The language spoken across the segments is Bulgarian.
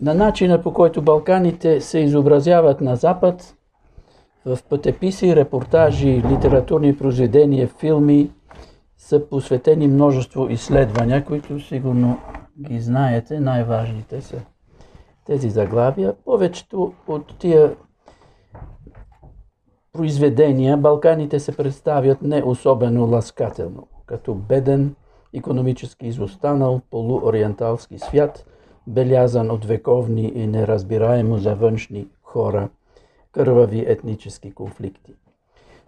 На начина по който Балканите се изобразяват на Запад, в пътеписи, репортажи, литературни произведения, филми са посветени множество изследвания, които сигурно ги знаете, най-важните са тези заглавия. Повечето от тия произведения Балканите се представят не особено ласкателно, като беден, економически изостанал, полуориенталски свят, белязан от вековни и неразбираемо за външни хора, кървави етнически конфликти.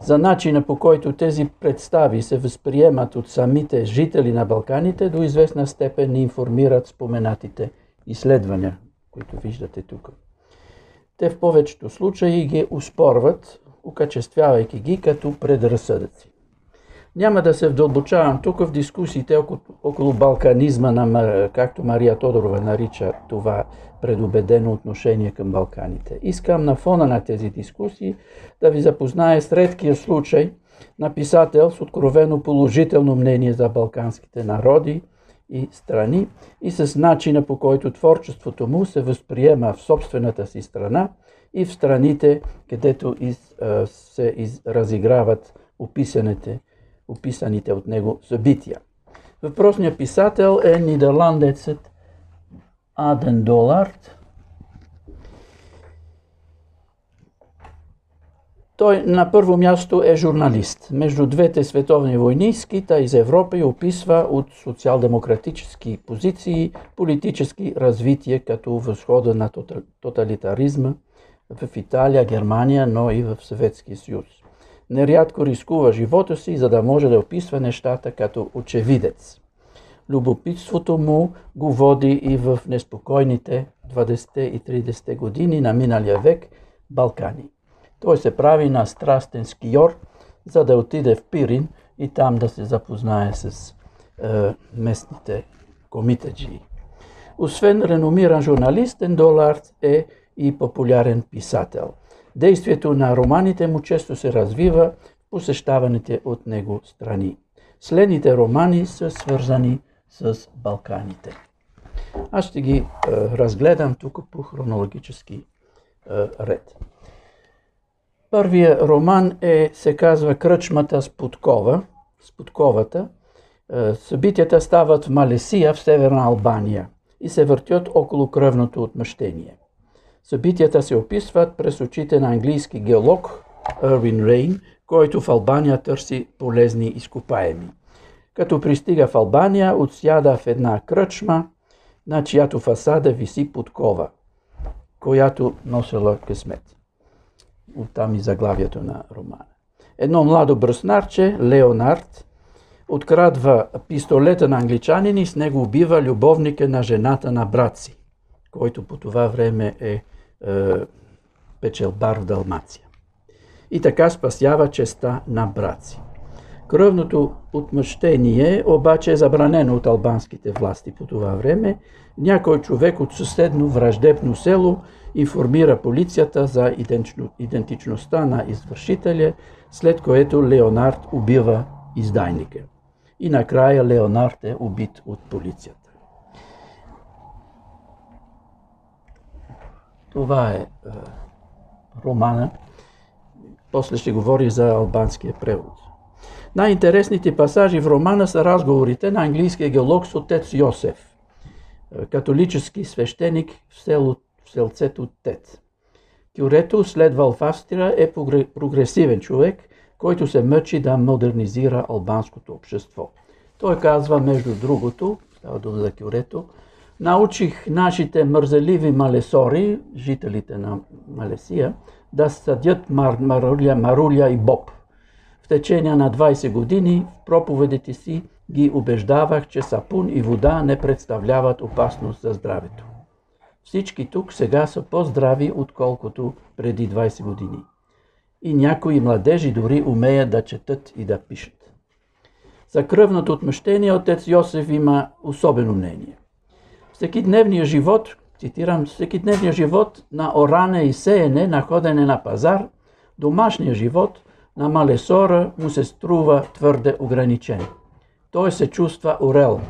За начина по който тези представи се възприемат от самите жители на Балканите, до известна степен ни информират споменатите изследвания, които виждате тук. Те в повечето случаи ги успорват, окачествявайки ги като предразсъдъци. Няма да се вдълбочавам тук в дискусиите около, балканизма, на, както Мария Тодорова нарича това предубедено отношение към Балканите. Искам на фона на тези дискусии да ви запозная с редкия случай на писател с откровено положително мнение за балканските народи и страни и с начина по който творчеството му се възприема в собствената си страна и в страните, където из, се из, разиграват описаните, описаните от него събития. Въпросният писател е нидерландецът Аден Долард. Той на първо място е журналист. Между двете световни войни скита из Европа и описва от социал-демократически позиции политически развитие като възхода на тоталитаризма в Италия, Германия, но и в Съветския съюз. Нерядко рискува живота си, за да може да описва нещата като очевидец. Любопитството му го води и в неспокойните 20 и 30 години на миналия век Балкани. Той се прави на страстен скиор, за да отиде в Пирин и там да се запознае с е, местните комитеджи. Освен реномиран журналист, Ендолард е и популярен писател. Действието на романите му често се развива в посещаваните от него страни. Следните романи са свързани с Балканите. Аз ще ги е, разгледам тук по хронологически е, ред. Първият роман е, се казва Кръчмата с подкова, с подковата. Е, събитията стават в Малесия, в Северна Албания и се въртят около кръвното отмъщение. Събитията се описват през очите на английски геолог Ервин Рейн, който в Албания търси полезни изкопаеми. Като пристига в Албания, отсяда в една кръчма, на чиято фасада виси подкова, която носила късмет. Оттам и заглавието на романа. Едно младо бръснарче, Леонард, открадва пистолета на англичанин и с него убива любовника на жената на брат си, който по това време е печелбар в Далмация. И така спасява честа на брат. Кръвното отмъщение обаче е забранено от албанските власти по това време. Някой човек от съседно враждебно село информира полицията за идентичността на извършителя, след което Леонард убива издайника. И накрая Леонард е убит от полицията. Това е, е романа. После ще говори за албанския превод. Най-интересните пасажи в романа са разговорите на английския геолог с отец Йосеф, е, католически свещеник в, село, в селцето Тет. Кюрето, следвал в Австрия, е прогресивен човек, който се мъчи да модернизира албанското общество. Той казва, между другото, става дума за Кюрето, научих нашите мързеливи малесори, жителите на Малесия, да съдят мар, маруля, маруля и боб – в течение на 20 години в проповедите си ги убеждавах, че сапун и вода не представляват опасност за здравето. Всички тук сега са по-здрави, отколкото преди 20 години. И някои младежи дори умеят да четат и да пишат. За кръвното отмъщение отец Йосеф има особено мнение. Всеки дневния живот, цитирам, всеки дневния живот на оране и сеене, на ходене на пазар, домашния живот – на Малесора му се струва твърде ограничен. Той се чувства орел.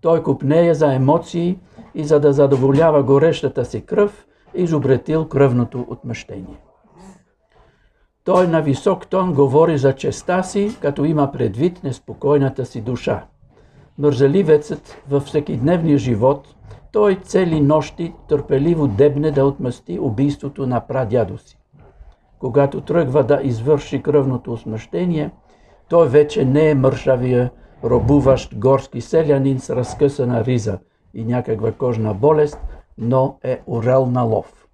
Той купнее за емоции и за да задоволява горещата си кръв, изобретил кръвното отмъщение. Той на висок тон говори за честа си, като има предвид неспокойната си душа. Мързаливецът във всекидневния живот, той цели нощи търпеливо дебне да отмъсти убийството на прадядо си. Когато тръгва да извърши кръвното осмъщение, той вече не е мършавия, робуващ горски селянин с разкъсана риза и някаква кожна болест, но е орел на лов.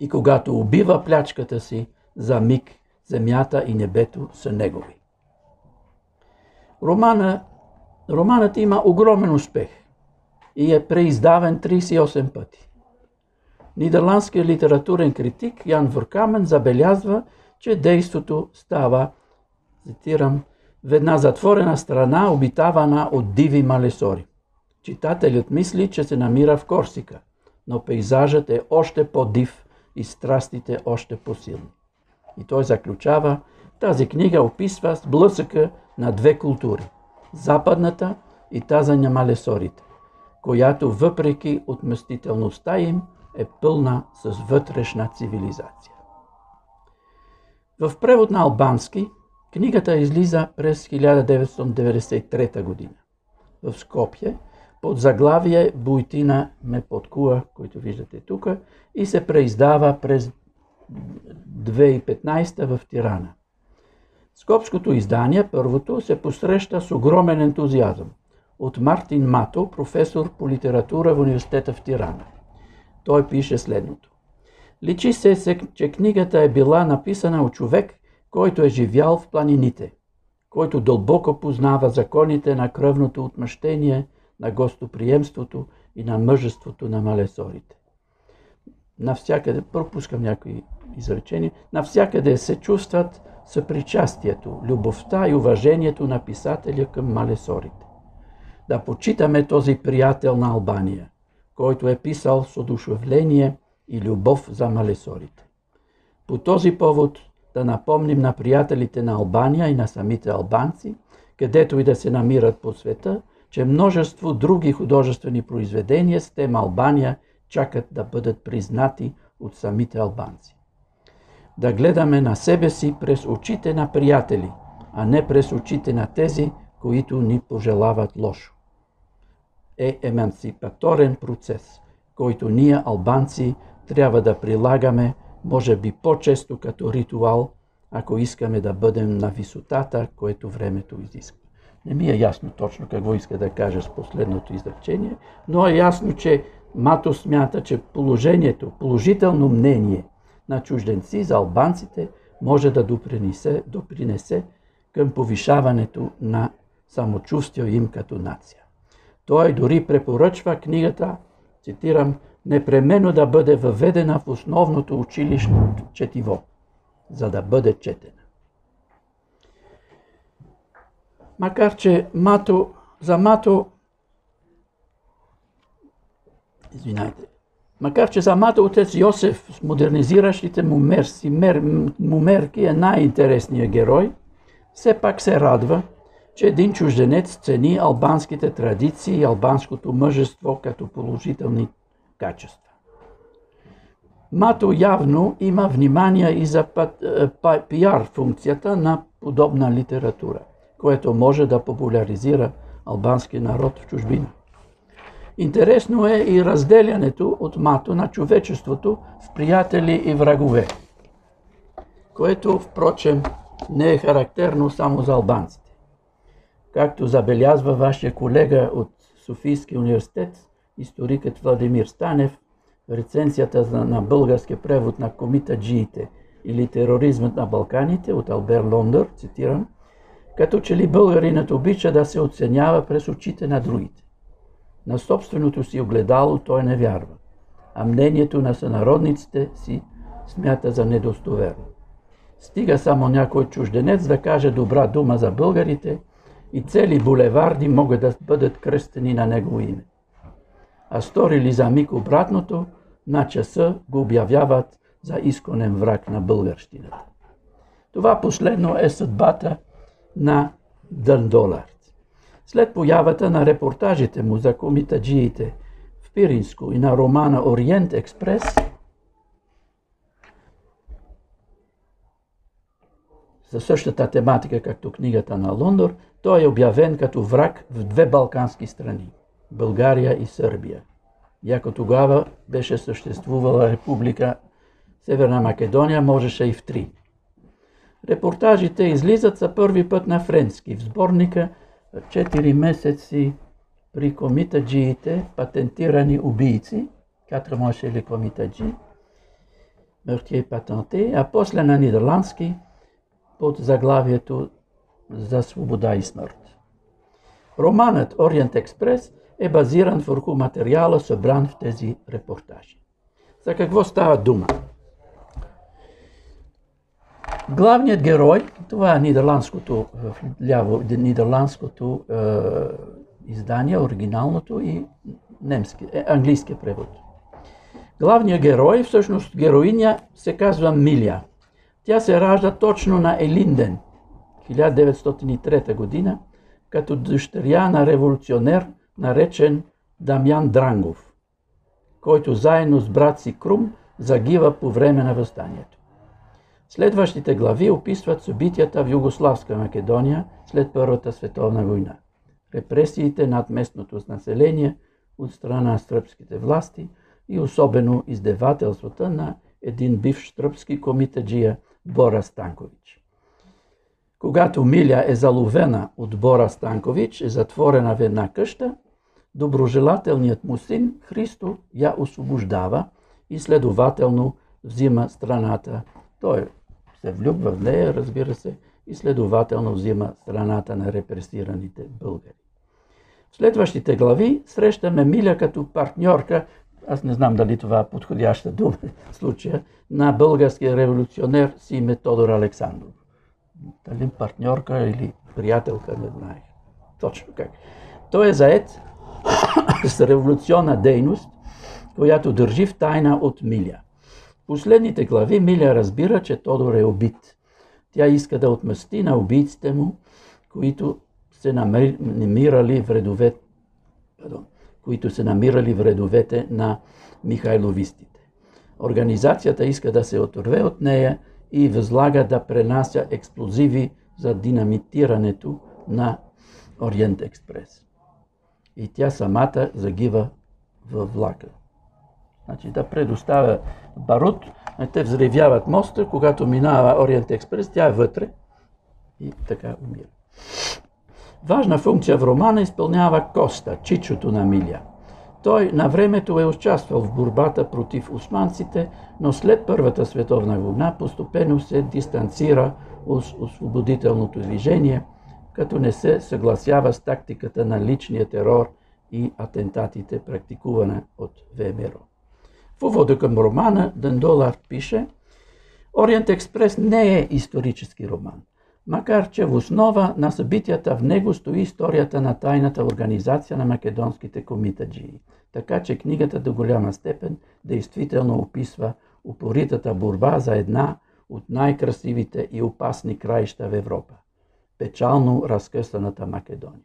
И когато убива плячката си, за миг земята и небето са негови. Романа, романът има огромен успех и е преиздавен 38 пъти. Нидерландският литературен критик Ян Въркамен забелязва, че действото става, цитирам, в една затворена страна, обитавана от диви малесори. Читателят мисли, че се намира в Корсика, но пейзажът е още по-див и страстите още по-силни. И той заключава, тази книга описва сблъсъка на две култури – западната и тази на малесорите, която въпреки отмъстителността им е пълна с вътрешна цивилизация. В превод на албански книгата излиза през 1993 година в Скопие под заглавие Буйтина ме подкуа, който виждате тук, и се преиздава през 2015 в Тирана. Скопското издание, първото, се посреща с огромен ентузиазъм от Мартин Мато, професор по литература в университета в Тирана. Той пише следното. Личи се, че книгата е била написана от човек, който е живял в планините, който дълбоко познава законите на кръвното отмъщение, на гостоприемството и на мъжеството на малесорите. Навсякъде, пропускам някои изречения, навсякъде се чувстват съпричастието, любовта и уважението на писателя към малесорите. Да почитаме този приятел на Албания, който е писал с одушевление и любов за малесорите. По този повод да напомним на приятелите на Албания и на самите албанци, където и да се намират по света, че множество други художествени произведения с тема Албания чакат да бъдат признати от самите албанци. Да гледаме на себе си през очите на приятели, а не през очите на тези, които ни пожелават лошо. Е емансипаторен процес, който ние, албанци, трябва да прилагаме, може би по-често като ритуал, ако искаме да бъдем на висотата, което времето изисква. Не ми е ясно точно какво иска да каже с последното изречение, но е ясно, че Мато смята, че положението, положително мнение на чужденци за албанците може да допринесе, допринесе към повишаването на самочувствие им като нация. Той дори препоръчва книгата, цитирам, непременно да бъде въведена в основното училищно четиво, за да бъде четена. Макар, че Мато, за Мато извинайте, макар че самата отец Йосеф с модернизиращите му, мерси, мер, му мерки е най-интересният герой, все пак се радва, че един чужденец цени албанските традиции и албанското мъжество като положителни качества. Мато явно има внимание и за е, пиар функцията на подобна литература, което може да популяризира албански народ в чужбина. Интересно е и разделянето от мато на човечеството в приятели и врагове, което, впрочем, не е характерно само за албанците. Както забелязва вашия колега от Софийския университет, историкът Владимир Станев, в рецензията на българския превод на комита Джиите или тероризмът на Балканите от Албер Лондър, цитирам, като че ли българинът обича да се оценява през очите на другите. На собственото си огледало той не вярва, а мнението на сънародниците си смята за недостоверно. Стига само някой чужденец да каже добра дума за българите и цели булеварди могат да бъдат кръстени на негово име. А стори ли за миг обратното, на часа го обявяват за изконен враг на българщината. Това последно е съдбата на Дъндолард. След появата на репортажите му за комитаджиите в Пиринско и на романа Ориент Експрес, за същата тематика, както книгата на Лондор, той е обявен като враг в две балкански страни – България и Сърбия. Яко тогава беше съществувала република Северна Македония, можеше и в три. Репортажите излизат за първи път на френски в сборника – 4 месеци при комитаджиите, патентирани убийци, quatre mois chez les комитаджи, мъртие патенте, а после на нидерландски под заглавието за свобода и смърт. Романът Ориент Експрес е базиран върху материала, събран в тези репортажи. За какво става дума? Главният герой, това е нидерландското, ляво, нидерландското е, издание, оригиналното и немски, е, английския превод. Главният герой, всъщност героиня, се казва Милия. Тя се ражда точно на Елинден, 1903 година, като дъщеря на революционер, наречен Дамян Дрангов, който заедно с брат си Крум загива по време на възстанието. Следващите глави описват събитията в Югославска Македония след Първата световна война. Репресиите над местното население от страна на сръбските власти и особено издевателствата на един бивш сръбски комитаджия Бора Станкович. Когато Миля е заловена от Бора Станкович, е затворена в една къща, доброжелателният му син Христо я освобождава и следователно взима страната. Той се влюбва в нея, разбира се, и следователно взима страната на репресираните българи. В следващите глави срещаме Миля като партньорка, аз не знам дали това е подходяща дума в случая, на българския революционер си име Тодор Александров. Дали партньорка или приятелка, не знаех. Точно как. Той е заед с революционна дейност, която държи в тайна от Миля последните глави Миля разбира, че Тодор е убит. Тя иска да отмъсти на убийците му, които се намирали в редовете, които се намирали в редовете на Михайловистите. Организацията иска да се оторве от нея и възлага да пренася експлозиви за динамитирането на Ориент Експрес. И тя самата загива във влака. Значи да предоставя барут, те взривяват моста, когато минава Ориент Експрес, тя е вътре и така умира. Важна функция в романа изпълнява Коста, чичото на Миля. Той на времето е участвал в борбата против османците, но след Първата световна война постепенно се дистанцира от освободителното движение, като не се съгласява с тактиката на личния терор и атентатите, практикувана от ВМРО. В увода към романа Дендолар пише Ориент Експрес не е исторически роман, макар че в основа на събитията в него стои историята на тайната организация на македонските комитаджии. Така че книгата до голяма степен действително описва упоритата борба за една от най-красивите и опасни краища в Европа – печално разкъсаната Македония.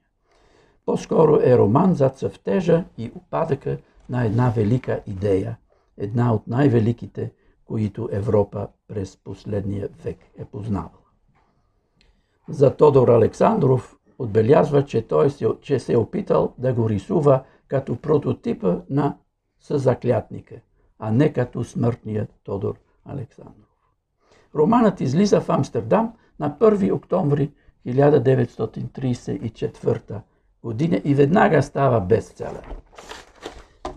По-скоро е роман за цъфтежа и упадъка на една велика идея – една от най-великите, които Европа през последния век е познавала. За Тодор Александров отбелязва, че той се, че се е опитал да го рисува като прототипа на съзаклятника, а не като смъртния Тодор Александров. Романът излиза в Амстердам на 1 октомври 1934 година и веднага става бестселер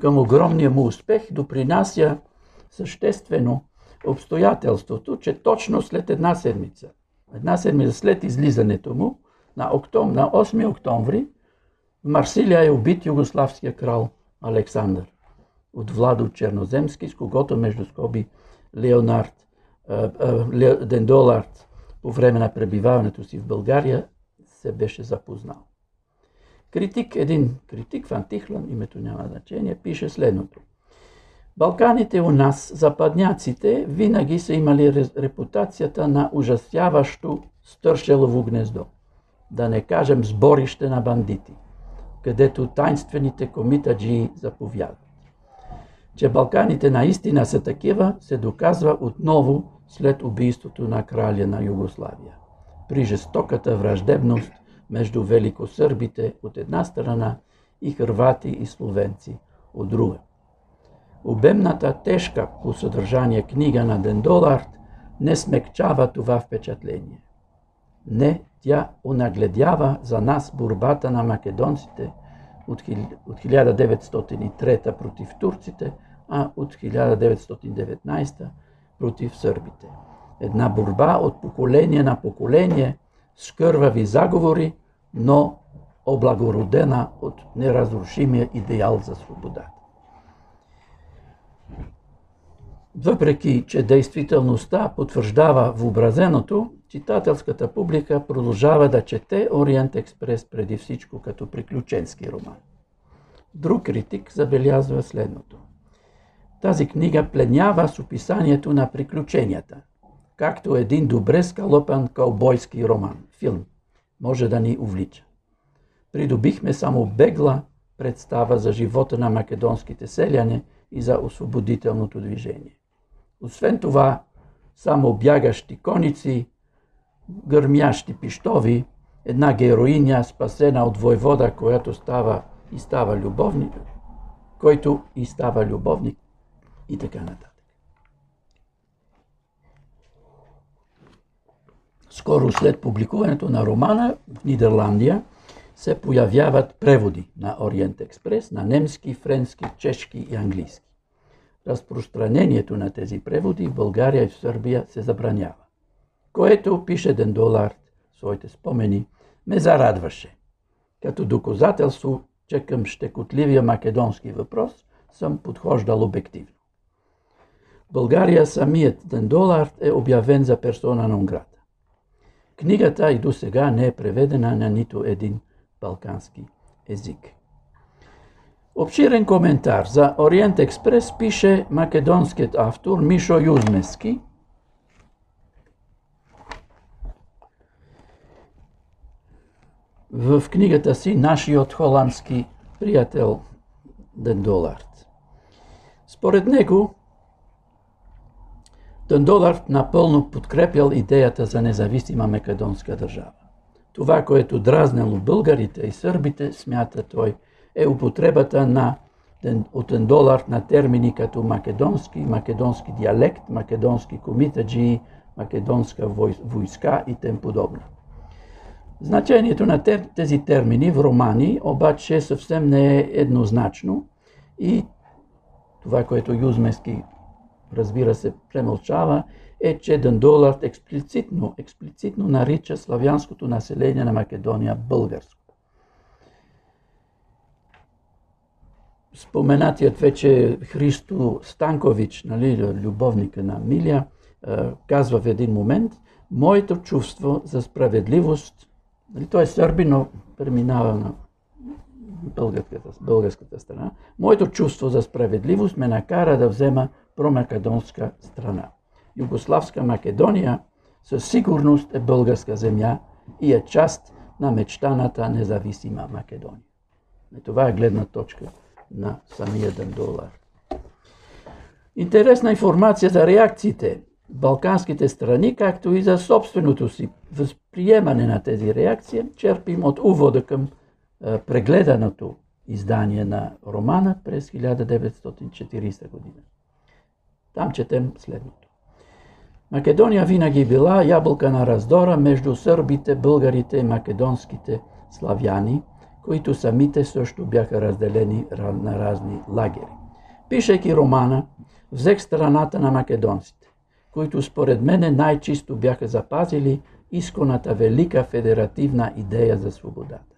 към огромния му успех допринася съществено обстоятелството, че точно след една седмица, една седмица след излизането му, на, октом, на 8 октомври, в Марсилия е убит югославския крал Александър от Владо Черноземски, с когото между скоби Леонард Дендолард по време на пребиваването си в България се беше запознал. Критик, един критик, Фан Тихлан, името няма значение, пише следното. Балканите у нас, западняците, винаги са имали репутацията на ужасяващо стършелово гнездо. Да не кажем сборище на бандити, където тайнствените комитаджи заповядат. Че Балканите наистина са такива, се доказва отново след убийството на краля на Югославия. При жестоката враждебност между великосърбите от една страна и хървати и словенци от друга. Обемната тежка по съдържание книга на Дендолард не смекчава това впечатление. Не, тя унагледява за нас борбата на македонците от 1903 против турците, а от 1919 против сърбите. Една борба от поколение на поколение с кървави заговори, но облагородена от неразрушимия идеал за свободата. Въпреки, че действителността потвърждава въобразеното, читателската публика продължава да чете Ориент Експрес преди всичко като приключенски роман. Друг критик забелязва следното. Тази книга пленява с описанието на приключенията, както един добре скалопан кълбойски роман, филм, може да ни увлича. Придобихме само бегла представа за живота на македонските селяне и за освободителното движение. Освен това, само бягащи коници, гърмящи пиштови, една героиня, спасена от войвода, която става и става любовник, който и става любовник и така нататък. Скоро след публикуването на романа в Нидерландия се появяват преводи на Ориент Експрес на немски, френски, чешки и английски. Разпространението на тези преводи в България и в Сърбия се забранява. Което, пише Дендолард своите спомени, ме зарадваше. Като доказателство, че към щекотливия македонски въпрос съм подхождал обективно. България самият Дендолард е обявен за персона на грата. Книгата и до сега не е преведена на нито един балкански език. Обширен коментар за Ориент Експрес пише македонският автор Мишо Юзмески. В книгата си Нашият холандски приятел Дендолард. Според него, Дендолард напълно подкрепял идеята за независима македонска държава. Това, което дразнело българите и сърбите, смята той, е употребата на от долар на термини като македонски, македонски диалект, македонски комитаджи, македонска войска и тем подобно. Значението на тези термини в романи обаче съвсем не е еднозначно и това, което Юзмески разбира се премълчава, е, че Дандолард експлицитно, експлицитно нарича славянското население на Македония българско. Споменатият вече Христо Станкович, нали, любовника на Милия, казва в един момент, моето чувство за справедливост, нали, той е сърби, но преминава на българската, българската страна, моето чувство за справедливост ме накара да взема промакедонска страна. Югославска Македония със сигурност е българска земя и е част на мечтаната независима Македония. И това е гледна точка на самия Дандолар. Интересна информация за реакциите в балканските страни, както и за собственото си възприемане на тези реакции, черпим от увода към прегледаното издание на романа през 1940 година. Там четем следното. Македония винаги била ябълка на раздора между сърбите, българите и македонските славяни, които самите също бяха разделени на разни лагери. Пишейки романа, взех страната на македонците, които според мене най-чисто бяха запазили исконата велика федеративна идея за свободата.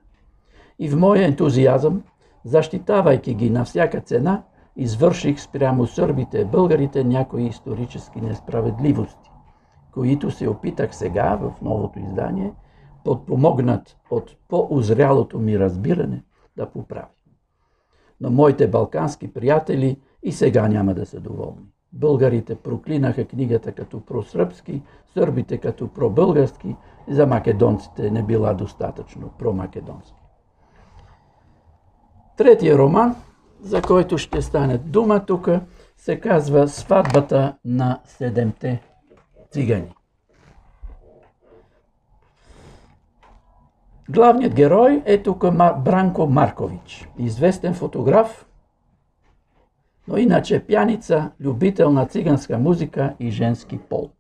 И в моя ентузиазъм, защитавайки ги на всяка цена, извърших спрямо сърбите и българите някои исторически несправедливости, които се опитах сега в новото издание, подпомогнат от по-озрялото ми разбиране, да поправя. Но моите балкански приятели И сега няма да са доволни. Българите проклинаха книгата като просръбски, сърбите като пробългарски, за македонците не била достатъчно промакедонски. Третия роман, за който ще стане дума тук, се казва Сватбата на седемте цигани. Главният герой е тук Бранко Маркович, известен фотограф, но иначе пяница, любител на циганска музика и женски пол.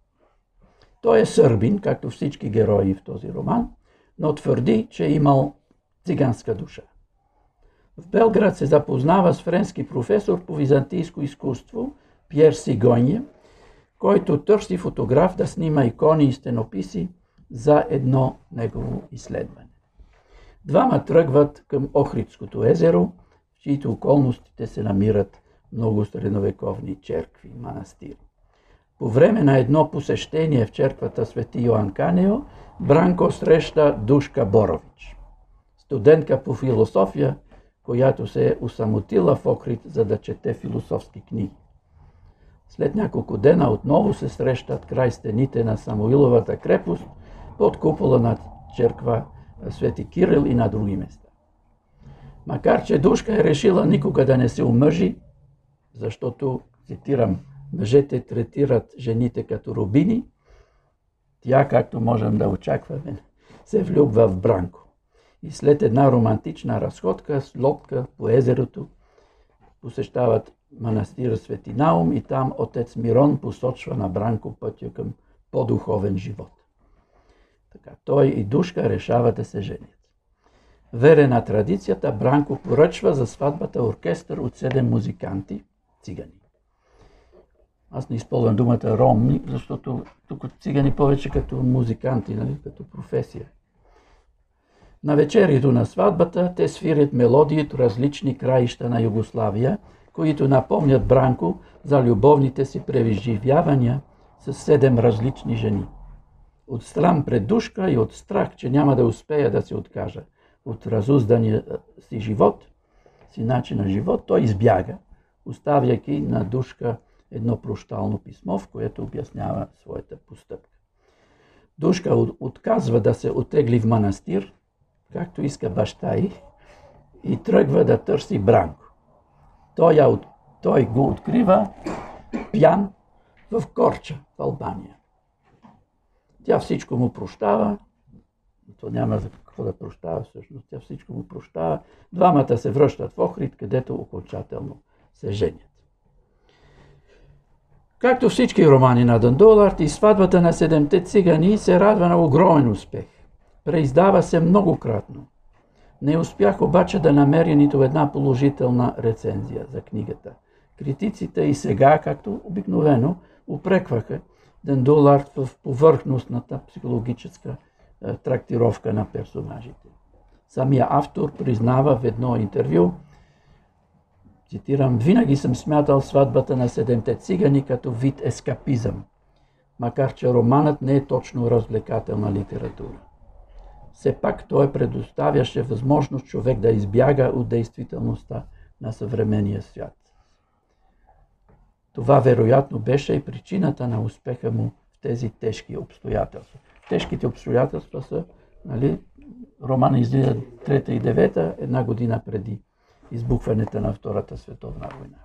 Той е сърбин, както всички герои в този роман, но твърди, че е имал циганска душа. В Белград се запознава с френски професор по византийско изкуство Пьер Сигонье, който търси фотограф да снима икони и стенописи за едно негово изследване. Двама тръгват към Охридското езеро, в чието околностите се намират много средновековни черкви, манастири. По време на едно посещение в черквата Свети Йоан Канео, Бранко среща Душка Борович, студентка по философия, която се е усамотила в Охрид, за да чете философски книги. След няколко дена отново се срещат край стените на Самуиловата крепост под купола на черква Свети Кирил и на други места. Макар, че Душка е решила никога да не се омъжи, защото, цитирам, мъжете третират жените като рубини, тя, както можем да очакваме, се влюбва в Бранко. И след една романтична разходка с лодка по езерото, посещават манастира Свети Наум и там отец Мирон посочва на Бранко пътя към по-духовен живот. Така, той и Душка решават да се женят. Верен на традицията, Бранко поръчва за сватбата оркестър от седем музиканти, цигани. Аз не използвам думата ромни, защото тук цигани повече като музиканти, нали, като професия. На вечерието на сватбата те свирят мелодии от различни краища на Югославия, които напомнят Бранко за любовните си преживявания с седем различни жени. От стран пред душка и от страх, че няма да успея да се откажа от разуздания си живот, си начин на живот, той избяга, оставяйки на душка едно прощално писмо, в което обяснява своята постъпка. Душка отказва да се отегли в манастир, както иска баща й, и тръгва да търси Бранко. Той, я, той го открива пян в Корча, в Албания. Тя всичко му прощава, то няма за какво да прощава всъщност, тя всичко му прощава. Двамата се връщат в Охрид, където окончателно се женят. Както всички романи на Дандоларт и сватбата на седемте цигани се радва на огромен успех. Преиздава се многократно. Не успях обаче да намеря нито една положителна рецензия за книгата. Критиците и сега, както обикновено, упрекваха Дендоларт в повърхностната психологическа е, трактировка на персонажите. Самия автор признава в едно интервю, цитирам, винаги съм смятал сватбата на седемте цигани като вид ескапизъм, макар че романът не е точно развлекателна литература. Все пак той предоставяше възможност човек да избяга от действителността на съвременния свят. Това вероятно беше и причината на успеха му в тези тежки обстоятелства. Тежките обстоятелства са, нали, романа излиза 3 и 9, една година преди избухването на Втората световна война.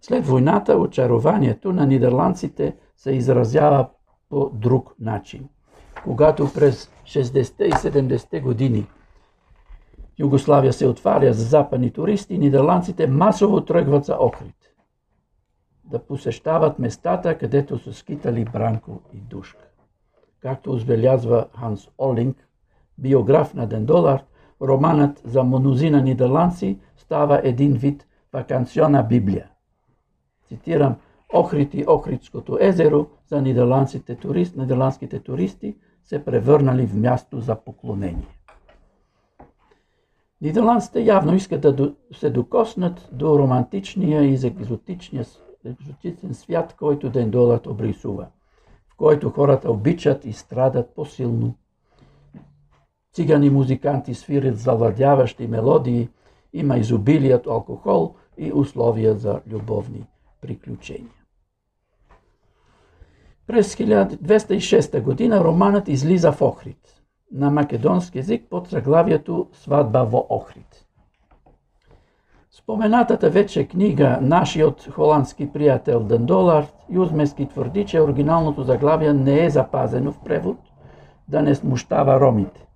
След войната очарованието на нидерландците се изразява по друг начин. Когато през 60-те и 70-те години Югославия се отваря за западни туристи, нидерландците масово тръгват за Охрид да посещават местата, където са скитали Бранко и Душка. Както отбелязва Ханс Олинг, биограф на Дендолар, романът за монозина нидерландци става един вид вакансиона Библия. Цитирам, Охрид и Охридското езеро за нидерландските туристи, нидерландските туристи се превърнали в място за поклонение. Нидерландците явно искат да се докоснат до романтичния и екзотичния екзотичен свят, който Дендолът обрисува, в който хората обичат и страдат по-силно. Цигани музиканти свирят завладяващи мелодии, има изобилият алкохол, и условия за любовни приключения. През 1206 година романът излиза в Охрид на македонски език под заглавието Сватба во Охрид. Споменатата вече книга Нашиот холандски приятел Дендолар Юзмески твърди, че оригиналното заглавие не е запазено в превод, да не смущава ромите,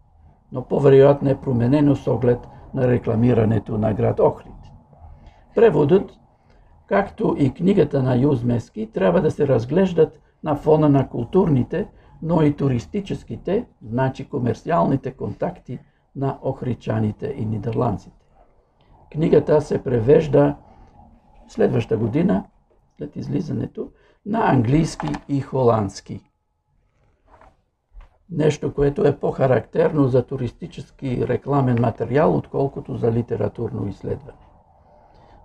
но по-вероятно е променено с оглед на рекламирането на град Охрид. Преводът, както и книгата на Юзмески, трябва да се разглеждат на фона на културните, но и туристическите, значи комерциалните контакти на охричаните и нидерландците. Книгата се превежда следваща година, след излизането, на английски и холандски. Нещо, което е по-характерно за туристически рекламен материал, отколкото за литературно изследване.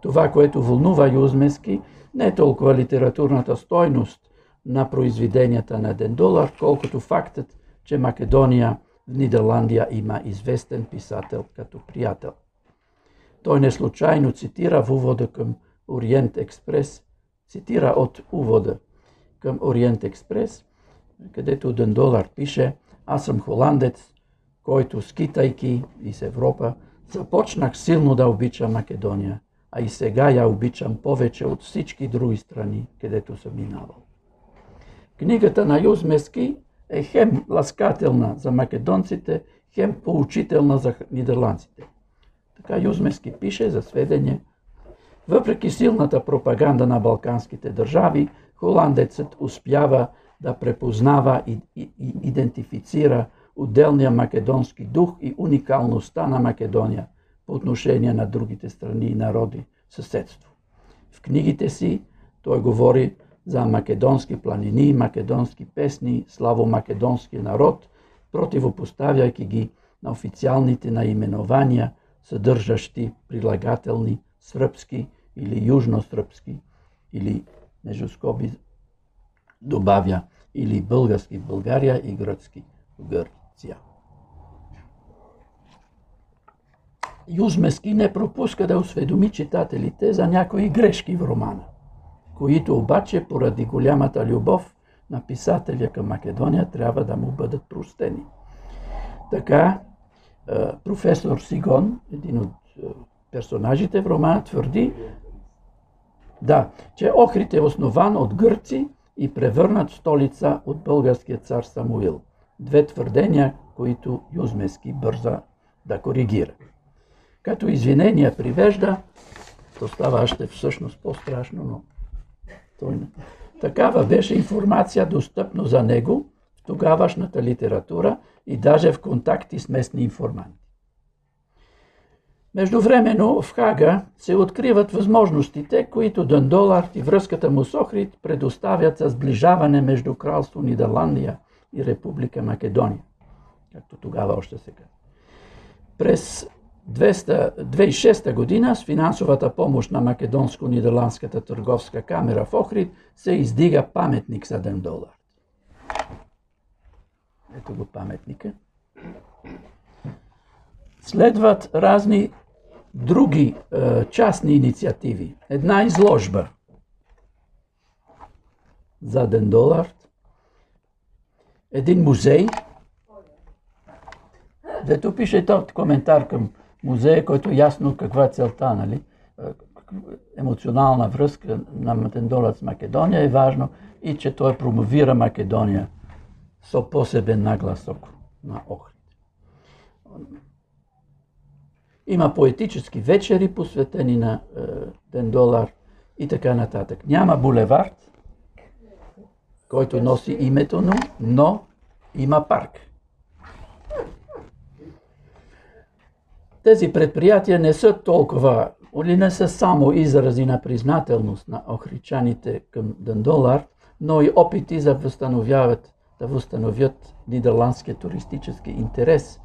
Това, което вълнува Юзмески, не е толкова литературната стойност на произведенията на Дендолар, колкото фактът, че Македония в Нидерландия има известен писател като приятел. Той не случайно цитира в увода към Ориент Експрес, цитира от увода към Ориент Експрес, където Дендолар пише Аз съм холандец, който скитайки из Европа, започнах силно да обичам Македония, а и сега я обичам повече от всички други страни, където съм минавал. Книгата на Юзмески е хем ласкателна за македонците, хем поучителна за нидерландците. Така Юзмески пише за сведение. Въпреки силната пропаганда на балканските държави, холандецът успява да препознава и, и, и идентифицира отделния македонски дух и уникалността на Македония по отношение на другите страни и народи съседство. В книгите си той говори за македонски планини, македонски песни, славо македонски народ, противопоставяйки ги на официалните наименования, съдържащи прилагателни сръбски или южно-сръбски, или между скоби добавя или български в България и гръцки в Гърция. Юзмески не пропуска да осведоми читателите за някои грешки в романа които обаче поради голямата любов на писателя към Македония трябва да му бъдат простени. Така, професор Сигон, един от персонажите в романа, твърди, да, че Охрид е основан от гърци и превърнат столица от българския цар Самуил. Две твърдения, които Юзмески бърза да коригира. Като извинения привежда, то става още всъщност по-страшно, но Такава беше информация достъпна за него в тогавашната литература и даже в контакти с местни информанти. Междувременно в Хага се откриват възможностите, които Дъндолард и връзката му с Охрид предоставят за сближаване между Кралство Нидерландия и Република Македония, както тогава още сега. През 2006 година с финансовата помощ на Македонско-Нидерландската търговска камера в Охрид се издига паметник за 1 долар. Ето го паметника. Следват разни други е, частни инициативи. Една изложба за 1 долар. Един музей. Дето пише този коментар към музея, който е ясно каква е целта, нали? емоционална връзка на Матендолът с Македония е важно и че той промовира Македония со посебен нагласок на Охрид. Има поетически вечери, посветени на е, Дендолар и така нататък. Няма булевард, който носи името му, но има парк. Тези предприятия не са толкова, или не са само изрази на признателност на охричаните към Дандолар, но и опити за възстановяват, да възстановят нидерландския туристически интерес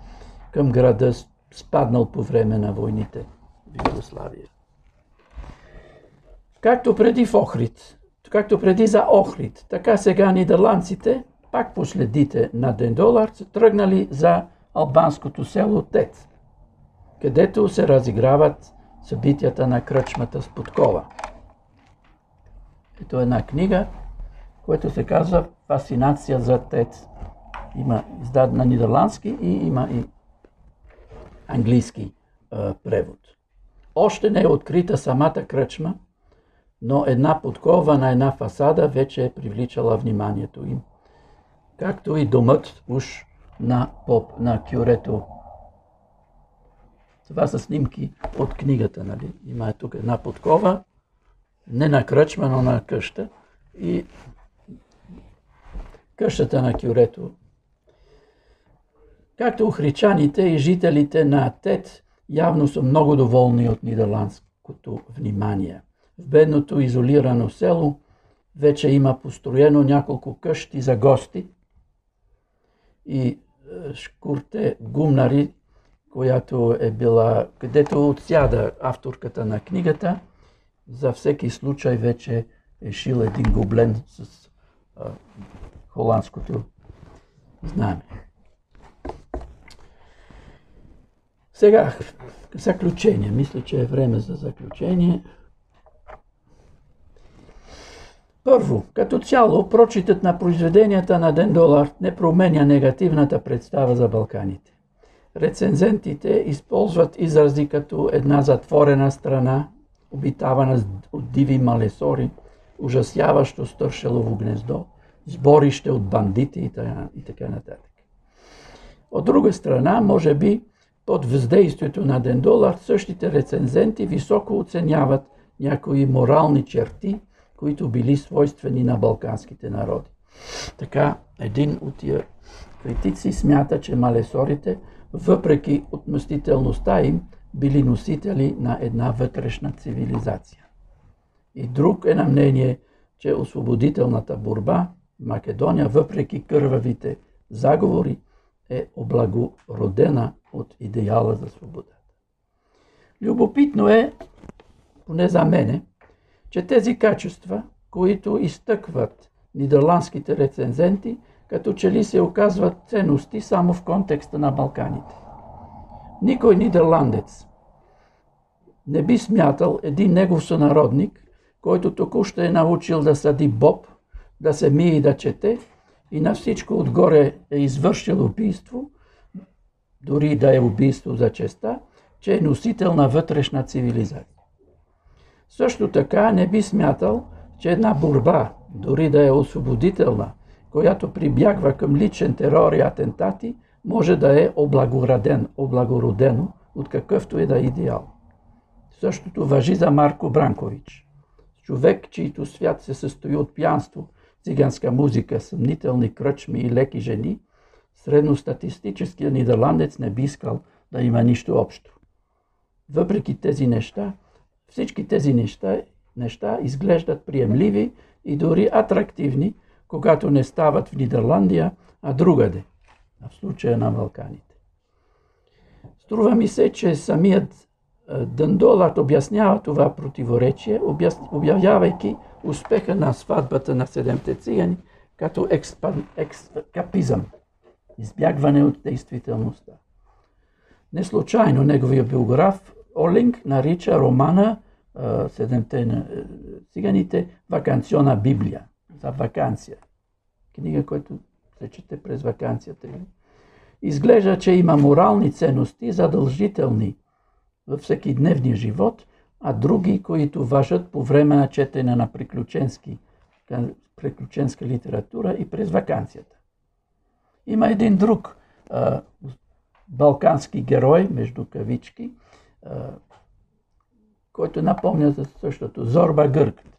към града, спаднал по време на войните в Югославия. Както преди в Охрид, както преди за Охрид, така сега нидерландците, пак последите на Дендолар, са тръгнали за албанското село Тец където се разиграват събитията на кръчмата с подкова. Ето една книга, която се казва Фасинация за тец. Има издадена на нидерландски и има и английски а, превод. Още не е открита самата кръчма, но една подкова на една фасада вече е привличала вниманието им. Както и домът уж на поп, на кюрето. Това са снимки от книгата, нали? Има тук една подкова, не на кръчма, но на къща. И къщата на кюрето. Както охричаните и жителите на Тет явно са много доволни от нидерландското внимание. В бедното изолирано село вече има построено няколко къщи за гости и е, Шкурте Гумнари, която е била, където отсяда авторката на книгата, за всеки случай вече е шил един гоблен с а, холандското знаме. Сега, заключение. Мисля, че е време за заключение. Първо, като цяло, прочитът на произведенията на Ден Долар не променя негативната представа за Балканите. Рецензентите използват изрази като една затворена страна, обитавана от диви малесори, ужасяващо стършелово гнездо, сборище от бандити и така, нататък. От друга страна, може би, под въздействието на Дендолар, същите рецензенти високо оценяват някои морални черти, които били свойствени на балканските народи. Така, един от тия критици смята, че малесорите, въпреки отмъстителността им, били носители на една вътрешна цивилизация. И друг е на мнение, че освободителната борба в Македония, въпреки кървавите заговори, е облагородена от идеала за свободата. Любопитно е, поне за мене, че тези качества, които изтъкват нидерландските рецензенти, като че ли се оказват ценности само в контекста на Балканите. Никой нидерландец не би смятал един негов сънародник, който току-що е научил да съди боб, да се мие и да чете, и на всичко отгоре е извършил убийство, дори да е убийство за честа, че е носител на вътрешна цивилизация. Също така не би смятал, че една борба, дори да е освободителна, която прибягва към личен терор и атентати, може да е облагороден, облагородено от какъвто и да е идеал. Същото въжи за Марко Бранкович. Човек, чийто свят се състои от пянство, циганска музика, съмнителни кръчми и леки жени, средностатистическия нидерландец не би искал да има нищо общо. Въпреки тези неща, всички тези неща, неща изглеждат приемливи и дори атрактивни, когато не стават в Нидерландия, а другаде, а в случая на Балканите. Струва ми се, че самият Дъндолът обяснява това противоречие, обявявайки успеха на сватбата на седемте цигани като експан, екскапизъм, избягване от действителността. Не случайно неговия биограф Олинг нарича романа Седемте на циганите Ваканциона Библия, за вакансия. Книга, която се чете през вакансията. Изглежда, че има морални ценности, задължителни във всеки дневния живот, а други, които важат по време на четене на приключенски, приключенска литература и през вакансията. Има един друг а, балкански герой, между кавички, а, който напомня за същото. Зорба Гърк.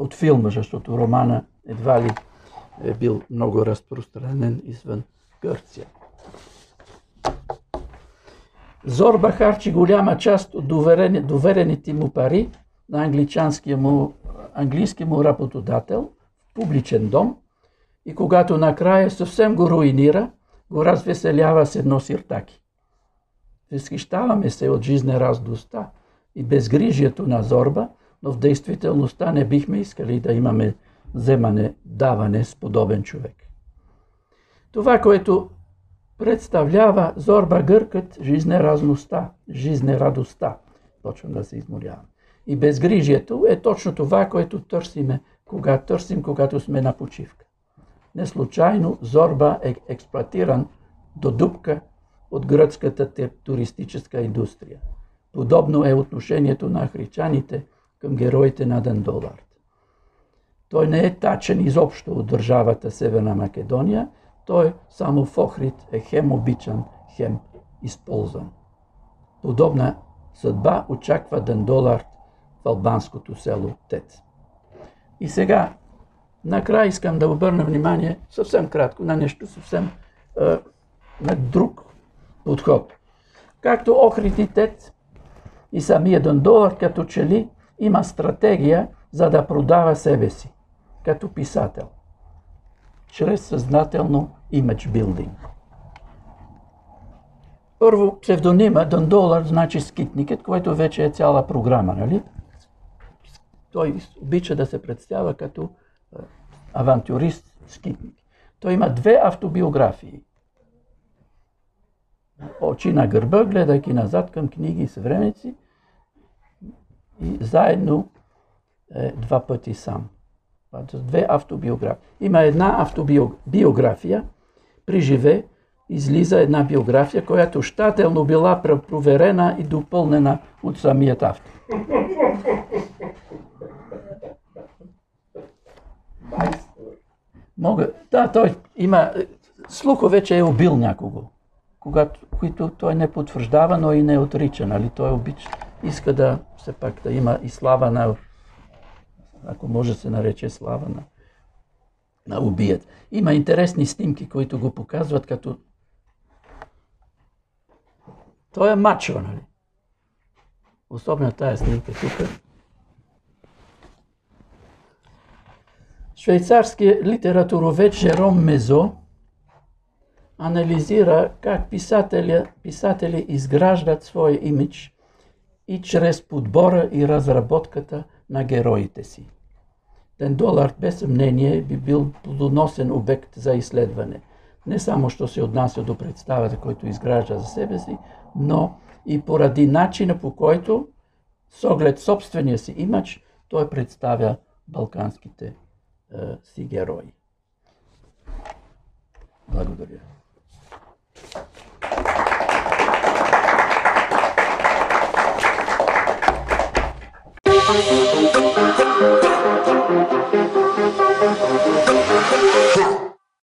От филма, защото романа едва ли е бил много разпространен извън Гърция. Зорба харчи голяма част от доверени, доверените му пари на англичанския му, английски му работодател в публичен дом и когато накрая съвсем го руинира, го развеселява с едно сиртаки. Възхищаваме се от жизнерадостта и безгрижието на Зорба, но в действителността не бихме искали да имаме вземане, даване с подобен човек. Това, което представлява зорба гъркът жизнеразността, жизнерадостта почвам да се изморявам. И безгрижието е точно това, което търсиме, когато търсим, когато сме на почивка. Не случайно Зорба е експлуатиран до дупка от гръцката туристическа индустрия. Подобно е отношението на ахричаните към героите на Дендолард. Той не е тачен изобщо от държавата Северна Македония, той само в Охрид е хем обичан, хем използван. Подобна съдба очаква Дендолард в албанското село Тец. И сега, накрая искам да обърна внимание съвсем кратко на нещо съвсем е, на друг подход. Както Охрид и самия Дендолард като че ли има стратегия за да продава себе си като писател, чрез съзнателно имидж билдинг. Първо, псевдонима Дон значи скитникът, което вече е цяла програма, нали? Той обича да се представя като авантюрист, скитник. Той има две автобиографии. Очи на гърба, гледайки назад към книги и съвременици и заедно е, два пъти сам. Две автобиографии. Има една автобиография, приживе, излиза една биография, която щателно била проверена и допълнена от самият автор. Мога, да, той има, слухове, че е убил някого, когато, които той не потвърждава, но и не отрича, нали? Той обича, иска да все пак да има и слава на ако може се нарече слава на, на убият. Има интересни снимки, които го показват като той е мачо, нали? Особено тая снимка тук. Швейцарският литературовед Жером Мезо анализира как писатели, писатели изграждат своя имидж и чрез подбора и разработката на героите си. Долард без съмнение би бил плодоносен обект за изследване. Не само, що се отнася до представата, който изгражда за себе си, но и поради начина по който, с оглед собствения си имидж, той представя балканските е, си герои. Благодаря. Yeah.